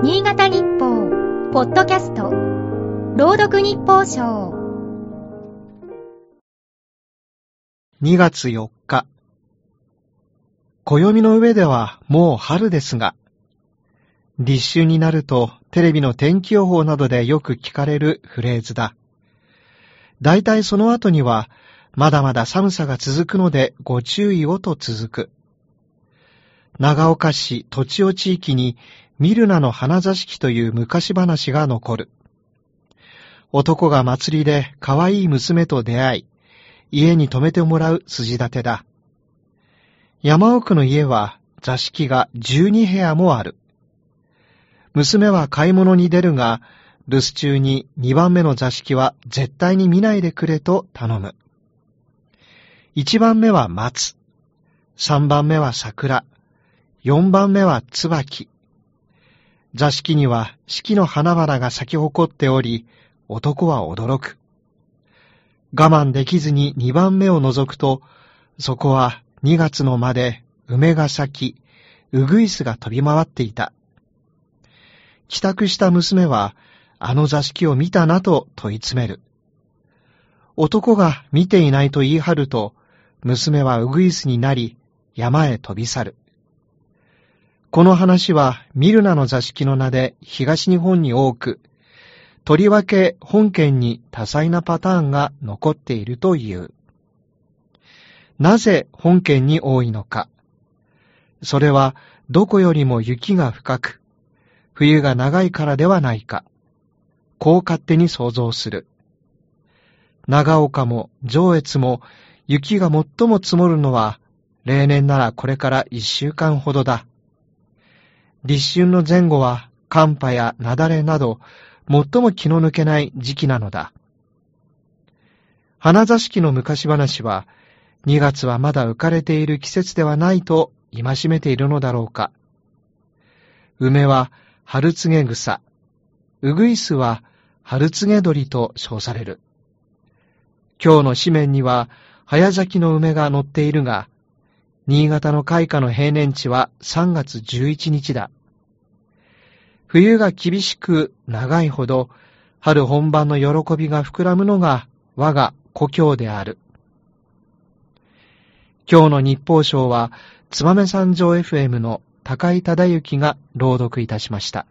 新潟日報、ポッドキャスト、朗読日報賞。2月4日。暦の上ではもう春ですが、立春になるとテレビの天気予報などでよく聞かれるフレーズだ。大体その後には、まだまだ寒さが続くのでご注意をと続く。長岡市土地尾地域にミルナの花座敷という昔話が残る。男が祭りで可愛い娘と出会い、家に泊めてもらう筋立てだ。山奥の家は座敷が12部屋もある。娘は買い物に出るが、留守中に2番目の座敷は絶対に見ないでくれと頼む。1番目は松、3番目は桜、4番目は椿。座敷には四季の花々が咲き誇っており、男は驚く。我慢できずに二番目を覗くと、そこは二月の間で梅が咲き、うぐいすが飛び回っていた。帰宅した娘は、あの座敷を見たなと問い詰める。男が見ていないと言い張ると、娘はうぐいすになり、山へ飛び去る。この話はミルナの座敷の名で東日本に多く、とりわけ本県に多彩なパターンが残っているという。なぜ本県に多いのか。それはどこよりも雪が深く、冬が長いからではないか。こう勝手に想像する。長岡も上越も雪が最も積もるのは例年ならこれから一週間ほどだ。立春の前後は寒波や雪崩など、最も気の抜けない時期なのだ。花座敷の昔話は、2月はまだ浮かれている季節ではないと戒めているのだろうか。梅は春告草、うぐいすは春告鳥と称される。今日の紙面には早咲きの梅が載っているが、新潟の開花の平年値は3月11日だ。冬が厳しく長いほど、春本番の喜びが膨らむのが我が故郷である。今日の日報賞は、つばめ三条 FM の高井忠之が朗読いたしました。